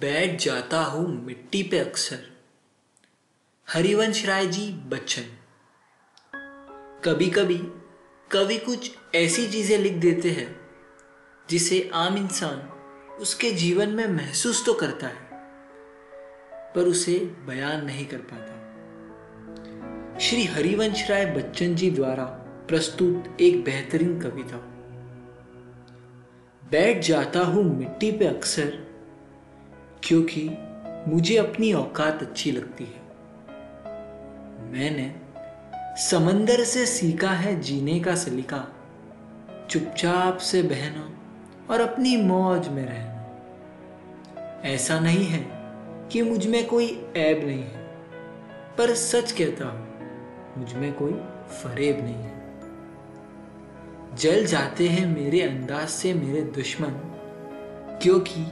बैठ जाता हूँ मिट्टी पे अक्सर। हरिवंश राय जी बच्चन। कभी कभी कवि कुछ ऐसी चीज़ें लिख देते हैं, जिसे आम इंसान उसके जीवन में महसूस तो करता है, पर उसे बयान नहीं कर पाता। श्री हरिवंश राय बच्चन जी द्वारा प्रस्तुत एक बेहतरीन कविता। बैठ जाता हूँ मिट्टी पे अक्सर क्योंकि मुझे अपनी औकात अच्छी लगती है। मैंने समंदर से सीखा है जीने का सलीका, चुपचाप से बहना और अपनी मौज में रहना। ऐसा नहीं है कि मुझमें कोई ऐब नहीं है, पर सच कहता हूँ, मुझमें कोई फरेब नहीं है। जल जाते हैं मेरे अंदाज से मेरे दुश्मन, क्योंकि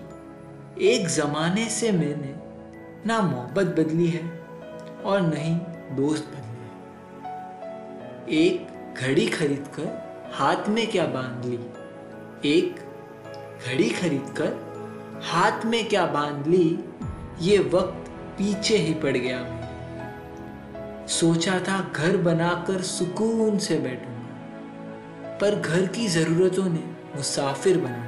एक जमाने से मैंने ना मोहब्बत बदली है और नहीं दोस्त बदले एक घड़ी खरीद कर हाथ में क्या बाँध ली? एक घड़ी खरीद कर हाथ में क्या बाँध ली? ये वक्त पीछे ही पड़ गया सोचा था घर बनाकर सुकून से बैठूँगा, पर घर की जरूरतों ने मुसाफिर बना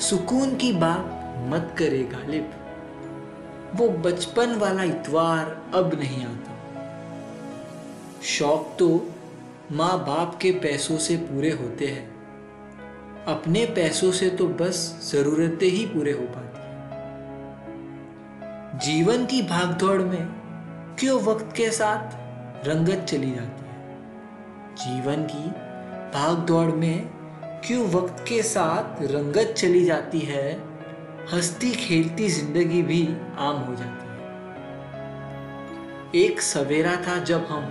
सुकून की बात मत करे गालिब वो बचपन वाला इतवार अब नहीं आता। शौक तो माँ बाप के पैसों से पूरे होते हैं। अपने पैसों से तो बस जरूरतें ही पूरे हो पाती हैं। जीवन की भागदौड़ में क्यों वक्त के साथ रंगत चली जाती है? जीवन की भागदौड़ में क्यों वक्त के साथ रंगत चली जाती है, हंसती खेलती ज़िंदगी भी आम हो जाती है। एक सवेरा था जब हम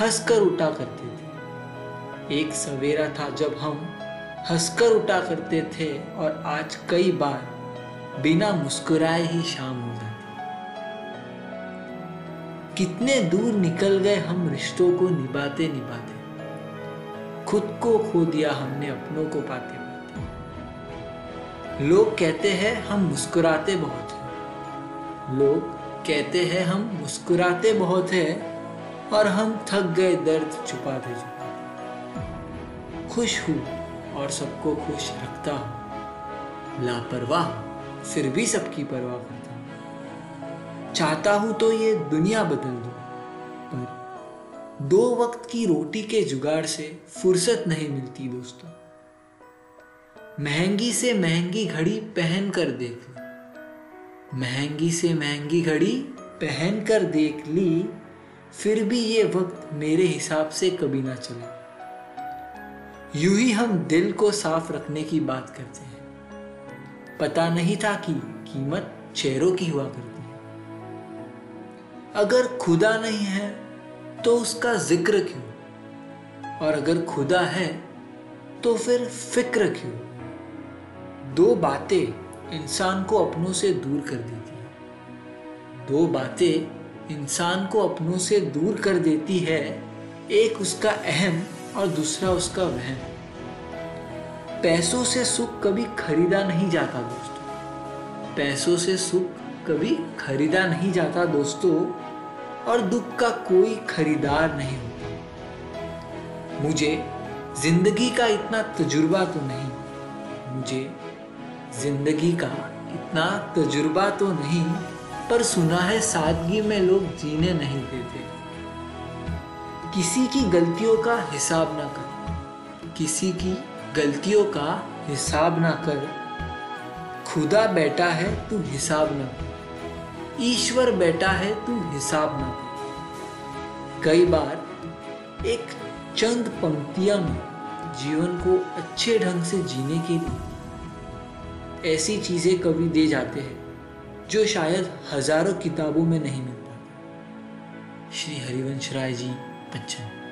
हंसकर उठा करते थे। एक सवेरा था जब हम हंसकर उठा करते थे और आज कई बार बिना मुस्कुराए ही शाम हो जाती कितने दूर निकल गए हम रिश्तों को निभाते निभाते खुद को खो दिया हमने अपनों को पाते पाते। लोग कहते हैं, हम मुस्कुराते बहुत हैं। लोग कहते हैं, हम मुस्कुराते बहुत हैं और हम थक गए, दर्द छुपाते छुपाते खुश हूँ और सबको खुश रखता हूँ। लापरवाह, फिर भी सबकी परवाह करता चाहता हूँ तो ये दुनिया बदल दो। दो वक्त की रोटी के जुगाड़ से फुर्सत नहीं मिलती दोस्तों। महँगी से महँगी घड़ी पहन कर देख ली। महँगी से महँगी घड़ी पहन कर देख ली, फिर भी ये वक्त मेरे हिसाब से कभी ना चले। यूँ ही हम दिल को साफ़ रखने की बात करते हैं। पता नहीं था कि कीमत चेहरों की हुआ करती है। अगर खुदा नहीं है तो उसका ज़िक्र क्यों? और अगर खुदा है तो फिर फ़िक्र क्यों? दो बातें इंसान को अपनों से दूर कर देती है। दो बातें इंसान को अपनों से दूर कर देती है, एक उसका अहम और दूसरा उसका वहम। पैसों से सुख कभी खरीदा नहीं जाता दोस्तों। पैसों से सुख कभी खरीदा नहीं जाता दोस्तों और दुख का कोई खरीदार नहीं होता। मुझे ज़िंदगी का इतना तजुर्बा तो नहीं, मुझे ज़िंदगी का इतना तजुर्बा तो नहीं, पर सुना है सादगी में लोग जीने नहीं देते। किसी की गलतियों का हिसाब ना कर, किसी की गलतियों का हिसाब ना कर, खुदा बैठा है तू हिसाब ना कर। ईश्वर बैठा है, तू हिसाब ना कई बार एक चंद पंक्तियाँ में जीवन को अच्छे ढंग से जीने के लिए ऐसी चीज़ें कवि दे जाते हैं, जो शायद हज़ारों किताबों में नहीं मिल पाता। श्री हरिवंश राय जी, बच्चन।